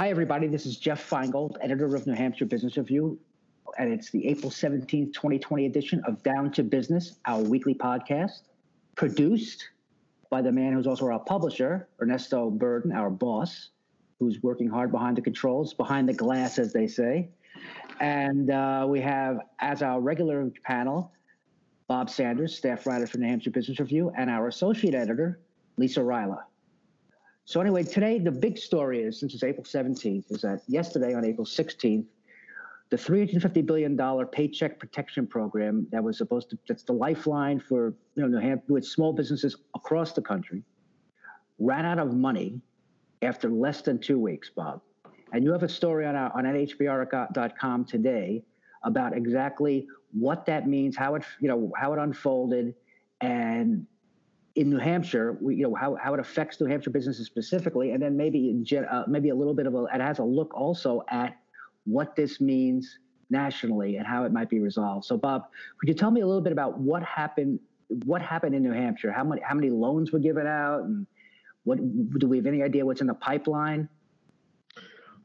Hi, everybody. This is Jeff Feingold, editor of New Hampshire Business Review, and it's the April 17th, 2020 edition of Down to Business, our weekly podcast, produced by the man who's also our publisher, Ernesto Burden, our boss, who's working hard behind the controls, behind the glass, as they say. And uh, we have, as our regular panel, Bob Sanders, staff writer for New Hampshire Business Review, and our associate editor, Lisa Ryla. So anyway, today the big story is, since it's April 17th, is that yesterday on April 16th, the $350 billion paycheck protection program that was supposed to, that's the lifeline for, you know, New Hampshire, with small businesses across the country, ran out of money after less than two weeks, Bob. And you have a story on, our, on nhbr.com today about exactly what that means, how it, you know, how it unfolded, and in New Hampshire, we, you know, how, how it affects New Hampshire businesses specifically, and then maybe uh, maybe a little bit of a, it has a look also at what this means nationally and how it might be resolved. So, Bob, could you tell me a little bit about what happened? What happened in New Hampshire? How many how many loans were given out, and what do we have any idea what's in the pipeline?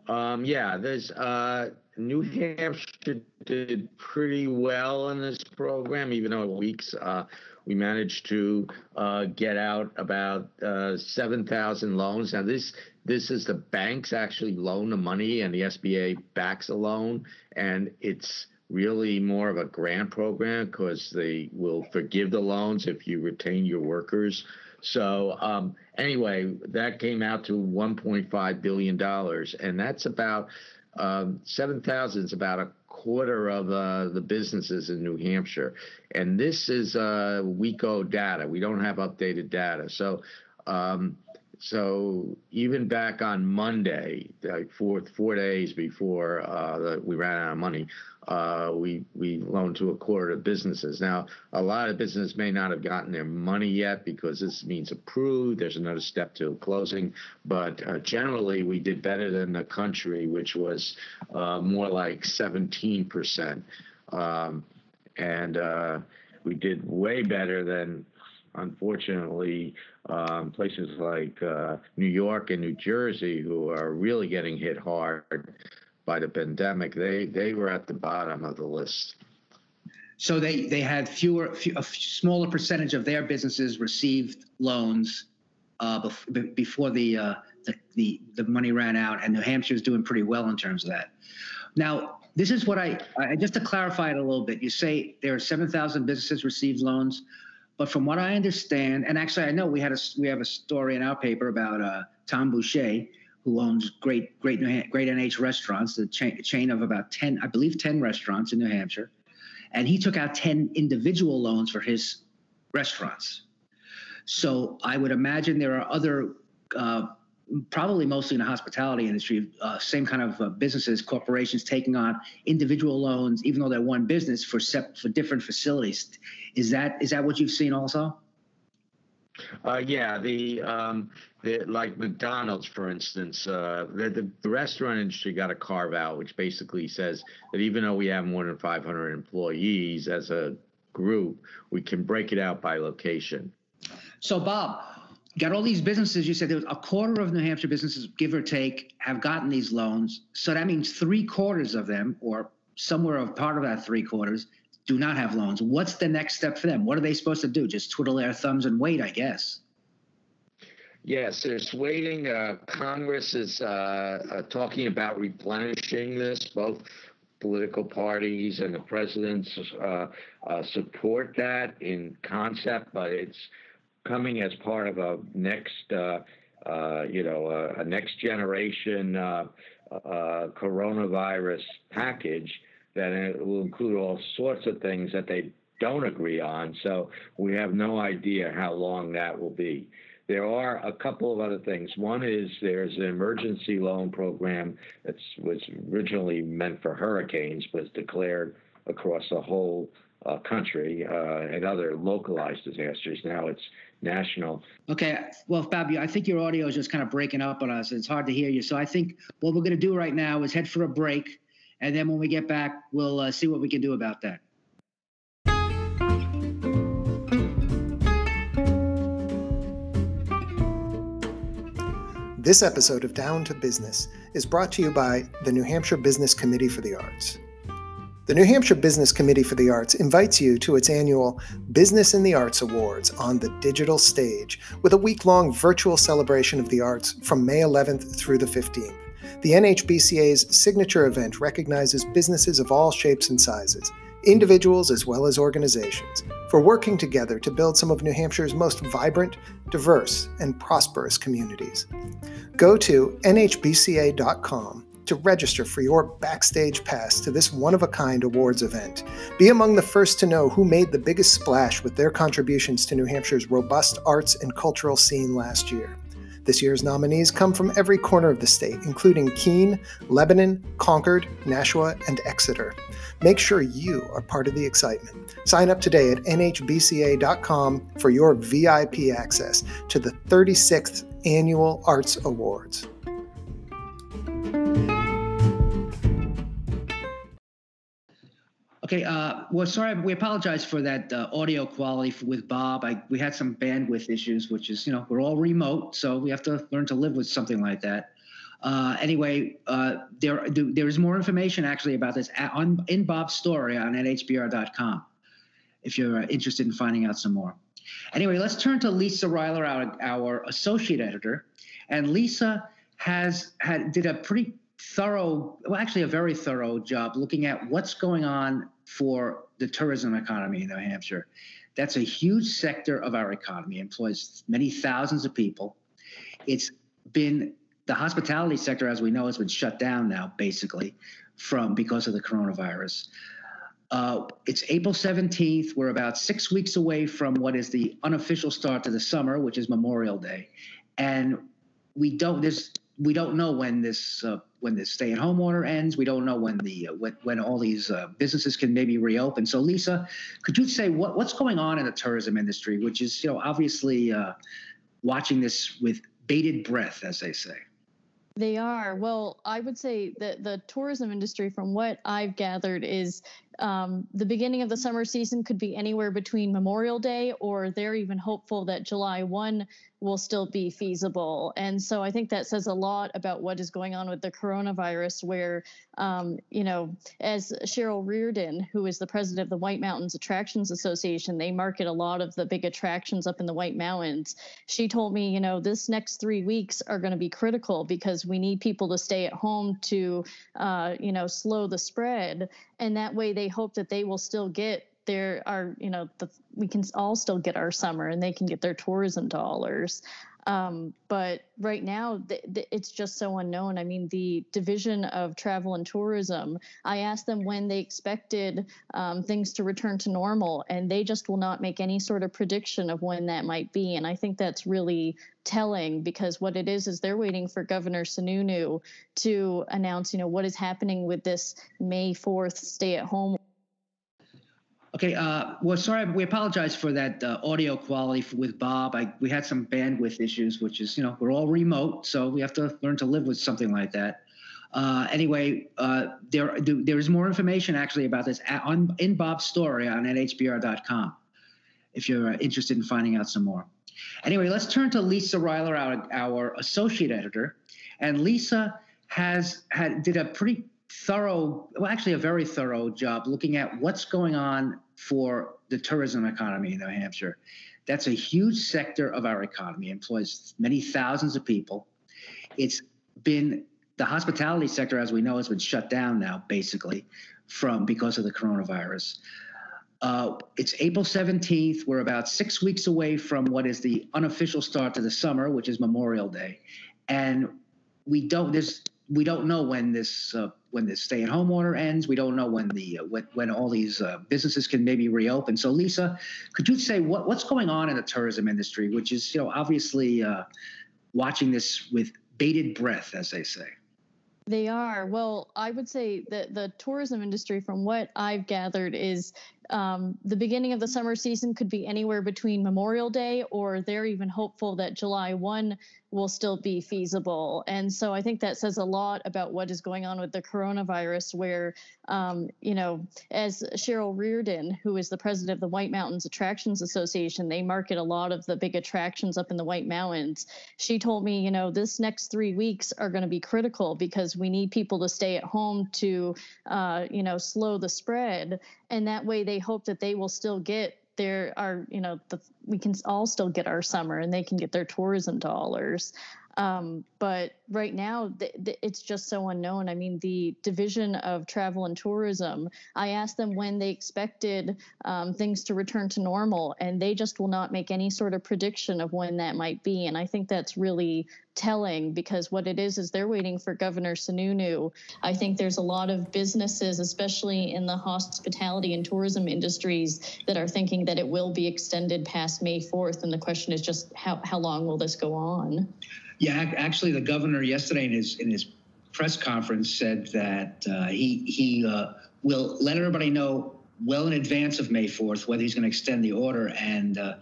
Um, yeah, there's uh, New Hampshire did pretty well in this program, even though it weeks. Uh, we managed to uh, get out about uh, 7,000 loans. Now, this this is the banks actually loan the money, and the SBA backs a loan, and it's really more of a grant program because they will forgive the loans if you retain your workers. So um, anyway, that came out to 1.5 billion dollars, and that's about um, 7,000 is about a quarter of uh, the businesses in New Hampshire. And this is uh, WECO data. We don't have updated data. So, um, so even back on Monday, like four four days before uh, the, we ran out of money, uh, we we loaned to a quarter of businesses. Now, a lot of businesses may not have gotten their money yet because this means approved. There's another step to closing, but uh, generally we did better than the country, which was uh, more like 17 percent, um, and uh, we did way better than, unfortunately, um, places like uh, New York and New Jersey, who are really getting hit hard by the pandemic, they they were at the bottom of the list. So they they had fewer, few, a smaller percentage of their businesses received loans uh, bef- before the, uh, the, the the money ran out, and New Hampshire is doing pretty well in terms of that. Now, this is what I, I just to clarify it a little bit. You say there are seven thousand businesses received loans, but from what I understand, and actually I know we had a we have a story in our paper about uh, Tom Boucher who owns great great New great NH restaurants, the chain, chain of about ten, I believe, ten restaurants in New Hampshire, and he took out ten individual loans for his restaurants. So I would imagine there are other. Uh, probably mostly in the hospitality industry, uh, same kind of uh, businesses, corporations taking on individual loans, even though they're one business for sep- for different facilities. Is that is that what you've seen also? Uh, yeah, the, um, the like McDonald's, for instance, uh, the, the restaurant industry got a carve out, which basically says that even though we have more than 500 employees as a group, we can break it out by location. So, Bob, got all these businesses. You said there was a quarter of New Hampshire businesses, give or take, have gotten these loans. So that means three quarters of them, or somewhere of part of that three quarters, do not have loans. What's the next step for them? What are they supposed to do? Just twiddle their thumbs and wait, I guess. Yes, there's waiting. Uh, Congress is uh, uh, talking about replenishing this. Both political parties and the presidents uh, uh, support that in concept, but it's coming as part of a next, uh, uh you know, uh, a next generation uh, coronavirus package that will include all sorts of things that they don't agree on. So we have no idea how long that will be. There are a couple of other things. One is there's an emergency loan program that was originally meant for hurricanes, was declared across the whole uh, country uh, and other localized disasters. Now it's national. Okay. Well, Fabio, I think your audio is just kind of breaking up on us. It's hard to hear you. So I think what we're going to do right now is head for a break. And then when we get back, we'll uh, see what we can do about that. This episode of Down to Business is brought to you by the New Hampshire Business Committee for the Arts. The New Hampshire Business Committee for the Arts invites you to its annual Business in the Arts Awards on the digital stage with a week long virtual celebration of the arts from May 11th through the 15th. The NHBCA's signature event recognizes businesses of all shapes and sizes, individuals as well as organizations, for working together to build some of New Hampshire's most vibrant, diverse, and prosperous communities. Go to nhbca.com to register for your backstage pass to this one of a kind awards event. Be among the first to know who made the biggest splash with their contributions to New Hampshire's robust arts and cultural scene last year. This year's nominees come from every corner of the state, including Keene, Lebanon, Concord, Nashua, and Exeter. Make sure you are part of the excitement. Sign up today at nhbca.com for your VIP access to the 36th Annual Arts Awards. Okay, uh, well, sorry, we apologize for that uh, audio quality with Bob. I, we had some bandwidth issues, which is, you know, we're all remote, so we have to learn to live with something like that. Uh, anyway, uh, there there is more information actually about this at, on in Bob's story on nhbr.com if you're uh, interested in finding out some more. Anyway, let's turn to Lisa Ryler, our, our associate editor, and Lisa has had did a pretty thorough, well, actually a very thorough job looking at what's going on for the tourism economy in New Hampshire. That's a huge sector of our economy, employs many thousands of people. It's been the hospitality sector, as we know, has been shut down now, basically, from because of the coronavirus. Uh, it's April 17th. We're about six weeks away from what is the unofficial start to the summer, which is Memorial Day, and we don't. There's we don't know when this uh, when the stay-at-home order ends. We don't know when the uh, when, when all these uh, businesses can maybe reopen. So, Lisa, could you say what, what's going on in the tourism industry, which is you know obviously uh, watching this with bated breath, as they say. They are. Well, I would say that the tourism industry, from what I've gathered, is um, the beginning of the summer season could be anywhere between Memorial Day or they're even hopeful that July 1 will still be feasible. And so I think that says a lot about what is going on with the coronavirus, where, um, you know, as Cheryl Reardon, who is the president of the White Mountains Attractions Association, they market a lot of the big attractions up in the White Mountains. She told me, you know, this next three weeks are going to be critical because we need people to stay at home to, uh, you know, slow the spread. And that way they hope that they will still get their are you know the, we can all still get our summer and they can get their tourism dollars um, but right now th- th- it's just so unknown. I mean the division of travel and tourism i asked them when they expected um, things to return to normal and they just will not make any sort of prediction of when that might be and i think that's really telling because what it is is they're waiting for governor sununu to announce you know what is happening with this may 4th stay at home Okay, uh, well, sorry, we apologize for that uh, audio quality with Bob. I, we had some bandwidth issues, which is, you know, we're all remote, so we have to learn to live with something like that. Uh, anyway, uh, there there is more information actually about this at, on in Bob's story on nhbr.com if you're uh, interested in finding out some more. Anyway, let's turn to Lisa Ryler, our, our associate editor, and Lisa has had did a pretty thorough, well, actually a very thorough job looking at what's going on for the tourism economy in New Hampshire. That's a huge sector of our economy, employs many thousands of people. It's been the hospitality sector, as we know, has been shut down now, basically, from because of the coronavirus. Uh, it's April 17th. We're about six weeks away from what is the unofficial start to the summer, which is Memorial Day, and we don't. this we don't know when this uh, when the stay-at-home order ends. We don't know when the uh, when, when all these uh, businesses can maybe reopen. So, Lisa, could you say what, what's going on in the tourism industry, which is you know obviously uh, watching this with bated breath, as they say. They are. Well, I would say that the tourism industry, from what I've gathered, is um, the beginning of the summer season could be anywhere between Memorial Day, or they're even hopeful that July 1 will still be feasible. And so I think that says a lot about what is going on with the coronavirus, where, um, you know, as Cheryl Reardon, who is the president of the White Mountains Attractions Association, they market a lot of the big attractions up in the White Mountains. She told me, you know, this next three weeks are going to be critical because we need people to stay at home to, uh, you know, slow the spread. And that way they hope that they will still get their are you know the we can all still get our summer and they can get their tourism dollars um, but right now, th- th- it's just so unknown. I mean, the Division of Travel and Tourism, I asked them when they expected um, things to return to normal, and they just will not make any sort of prediction of when that might be. And I think that's really telling because what it is is they're waiting for Governor Sununu. I think there's a lot of businesses, especially in the hospitality and tourism industries, that are thinking that it will be extended past May 4th. And the question is just how, how long will this go on? Yeah, actually, the governor yesterday in his in his press conference said that uh, he he uh, will let everybody know well in advance of May 4th whether he's going to extend the order. And uh,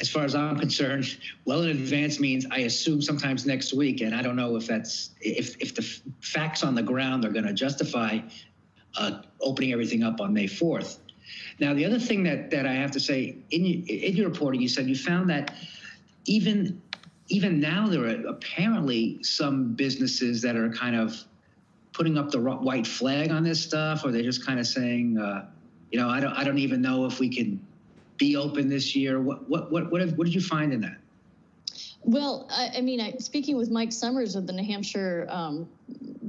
as far as I'm concerned, well in advance means I assume sometimes next week. And I don't know if that's if if the facts on the ground are going to justify uh, opening everything up on May 4th. Now, the other thing that that I have to say in in your reporting, you said you found that even even now there are apparently some businesses that are kind of putting up the white flag on this stuff, or they're just kind of saying, uh, you know, I don't, I don't even know if we can be open this year. What, what, what, what, have, what did you find in that? Well, I, I mean, I, speaking with Mike Somers of the New Hampshire um,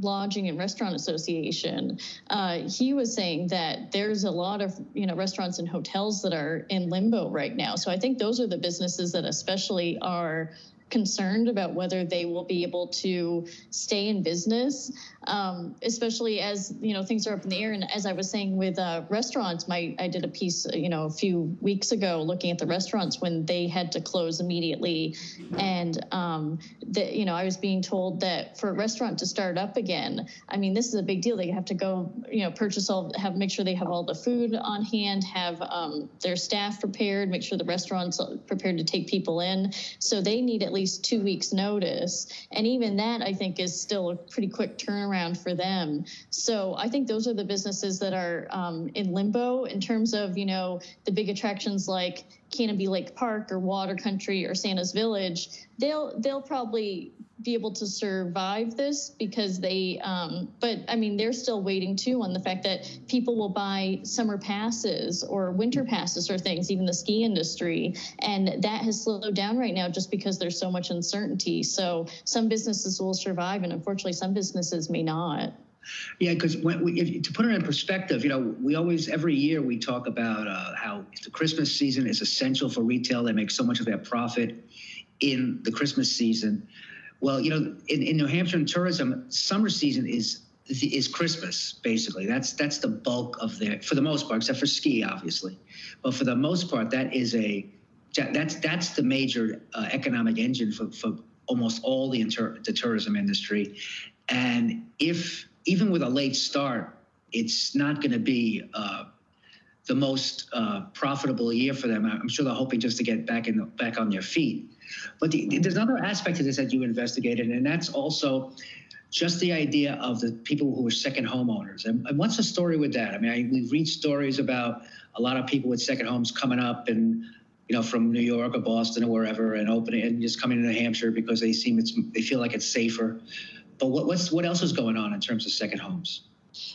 Lodging and Restaurant Association, uh, he was saying that there's a lot of you know restaurants and hotels that are in limbo right now. So I think those are the businesses that especially are concerned about whether they will be able to stay in business, um, especially as you know things are up in the air. And as I was saying with uh, restaurants, my I did a piece you know a few weeks ago looking at the restaurants when they had to close immediately, and um, that you know I was being told that for a restaurant to start up again, I mean this is a big deal. They have to go you know purchase all have make sure they have all the food on hand, have um, their staff prepared, make sure the restaurants prepared to take people in. So they need at least two weeks notice. And even that, I think, is still a pretty quick turnaround for them. So I think those are the businesses that are um, in limbo in terms of, you know, the big attractions like Canobie Lake Park or Water Country or Santa's Village. They'll they'll probably be able to survive this because they um, but i mean they're still waiting too on the fact that people will buy summer passes or winter passes or things even the ski industry and that has slowed down right now just because there's so much uncertainty so some businesses will survive and unfortunately some businesses may not yeah, because to put it in perspective, you know, we always every year we talk about uh, how the Christmas season is essential for retail. They make so much of their profit in the Christmas season. Well, you know, in, in New Hampshire and tourism, summer season is is Christmas basically. That's that's the bulk of their for the most part, except for ski, obviously. But for the most part, that is a that's that's the major uh, economic engine for, for almost all the inter, the tourism industry. And if even with a late start, it's not going to be uh, the most uh, profitable year for them. I'm sure they're hoping just to get back in the, back on their feet. But the, there's another aspect to this that you investigated, and that's also just the idea of the people who are second homeowners. And, and what's the story with that? I mean, I, we read stories about a lot of people with second homes coming up and you know from New York or Boston or wherever and opening and just coming to New Hampshire because they seem it's they feel like it's safer. But what, what's what else is going on in terms of second homes?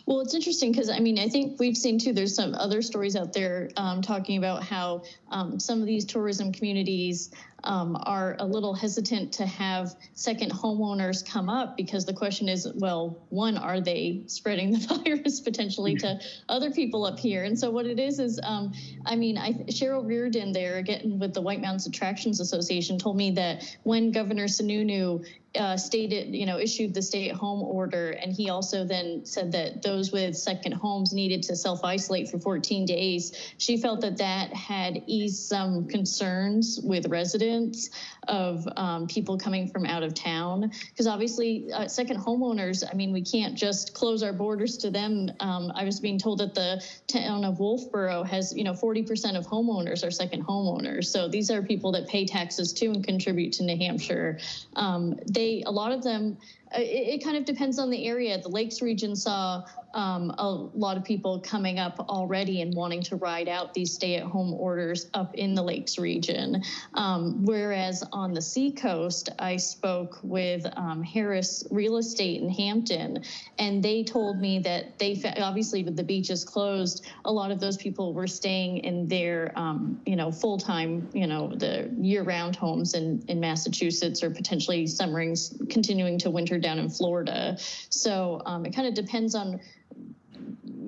Well, it's interesting because I mean, I think we've seen too, there's some other stories out there um, talking about how um, some of these tourism communities um, are a little hesitant to have second homeowners come up because the question is, well, one, are they spreading the virus potentially to other people up here? And so what it is is, um, I mean, I, Cheryl Reardon there, again with the White Mountains Attractions Association, told me that when Governor Sununu uh, stated, you know, issued the stay-at-home order, and he also then said that those with second homes needed to self-isolate for 14 days. She felt that that had eased some concerns with residents resurgence of um, people coming from out of town. Because obviously, uh, second homeowners, I mean, we can't just close our borders to them. Um, I was being told that the town of Wolfeboro has, you know, 40% of homeowners are second homeowners. So these are people that pay taxes too and contribute to New Hampshire. Um, they, a lot of them, it, it kind of depends on the area. The Lakes region saw um, a lot of people coming up already and wanting to ride out these stay-at-home orders up in the Lakes region. Um, whereas on the seacoast, I spoke with um, Harris Real Estate in Hampton, and they told me that they obviously with the beaches closed, a lot of those people were staying in their um, you know full-time you know the year-round homes in in Massachusetts or potentially summering continuing to winter down in Florida. So um, it kind of depends on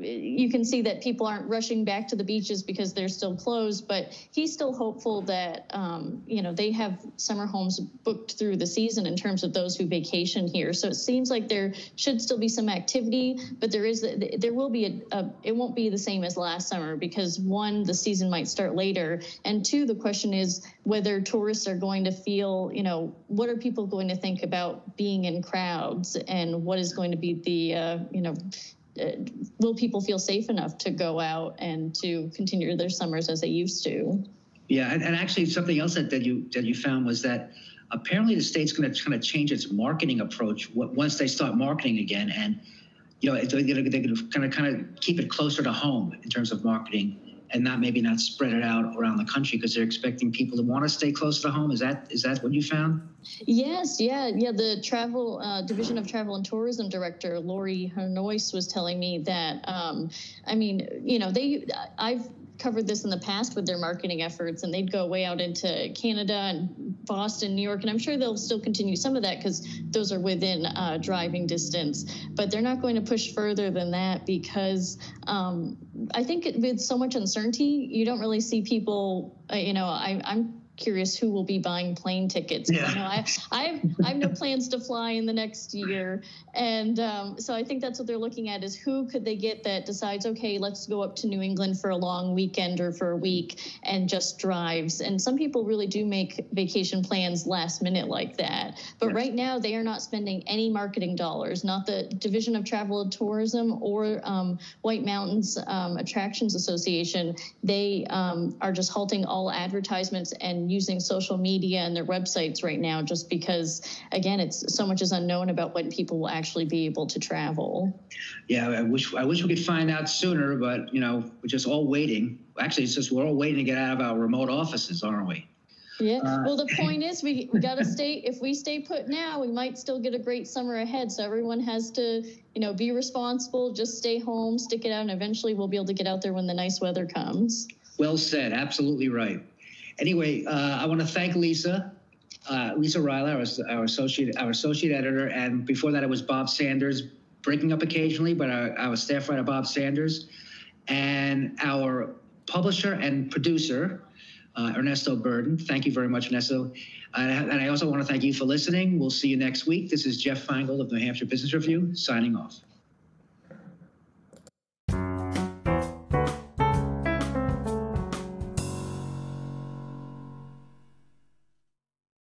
you can see that people aren't rushing back to the beaches because they're still closed, but he's still hopeful that, um, you know, they have summer homes booked through the season in terms of those who vacation here. So it seems like there should still be some activity, but there is, there will be a, a it won't be the same as last summer because one, the season might start later. And two, the question is whether tourists are going to feel, you know, what are people going to think about being in crowds and what is going to be the, uh, you know, Uh, will people feel safe enough to go out and to continue their summers as they used to? Yeah, and, and actually something else that, that you that you found was that apparently the state's going to kind of change its marketing approach once they start marketing again, and you know they're going to kind of kind of keep it closer to home in terms of marketing and not maybe not spread it out around the country because they're expecting people to want to stay close to home. Is that is that what you found? Yes, yeah, yeah. The travel uh, division of travel and tourism director Lori Harnois was telling me that. Um, I mean, you know, they I've covered this in the past with their marketing efforts, and they'd go way out into Canada and Boston, New York, and I'm sure they'll still continue some of that because those are within uh, driving distance. But they're not going to push further than that because um, I think with so much uncertainty, you don't really see people. Uh, you know, I, I'm curious who will be buying plane tickets. Yeah. I, know I, I, have, I have no plans to fly in the next year. And um, so I think that's what they're looking at is who could they get that decides, okay, let's go up to New England for a long weekend or for a week and just drives. And some people really do make vacation plans last minute like that. But yes. right now they are not spending any marketing dollars, not the Division of Travel and Tourism or um, White Mountains um, Attractions Association. They um, are just halting all advertisements and using social media and their websites right now just because again it's so much is unknown about when people will actually be able to travel yeah i wish i wish we could find out sooner but you know we're just all waiting actually it's just we're all waiting to get out of our remote offices aren't we yeah. Uh, well, the point is, we we got to stay. If we stay put now, we might still get a great summer ahead. So everyone has to, you know, be responsible. Just stay home, stick it out, and eventually we'll be able to get out there when the nice weather comes. Well said. Absolutely right. Anyway, uh, I want to thank Lisa, uh, Lisa Ryler, our, our, associate, our associate editor, and before that it was Bob Sanders, breaking up occasionally, but our, our staff writer Bob Sanders, and our publisher and producer uh, Ernesto Burden. Thank you very much, Ernesto. and I also want to thank you for listening. We'll see you next week. This is Jeff Feingold of New Hampshire Business Review signing off.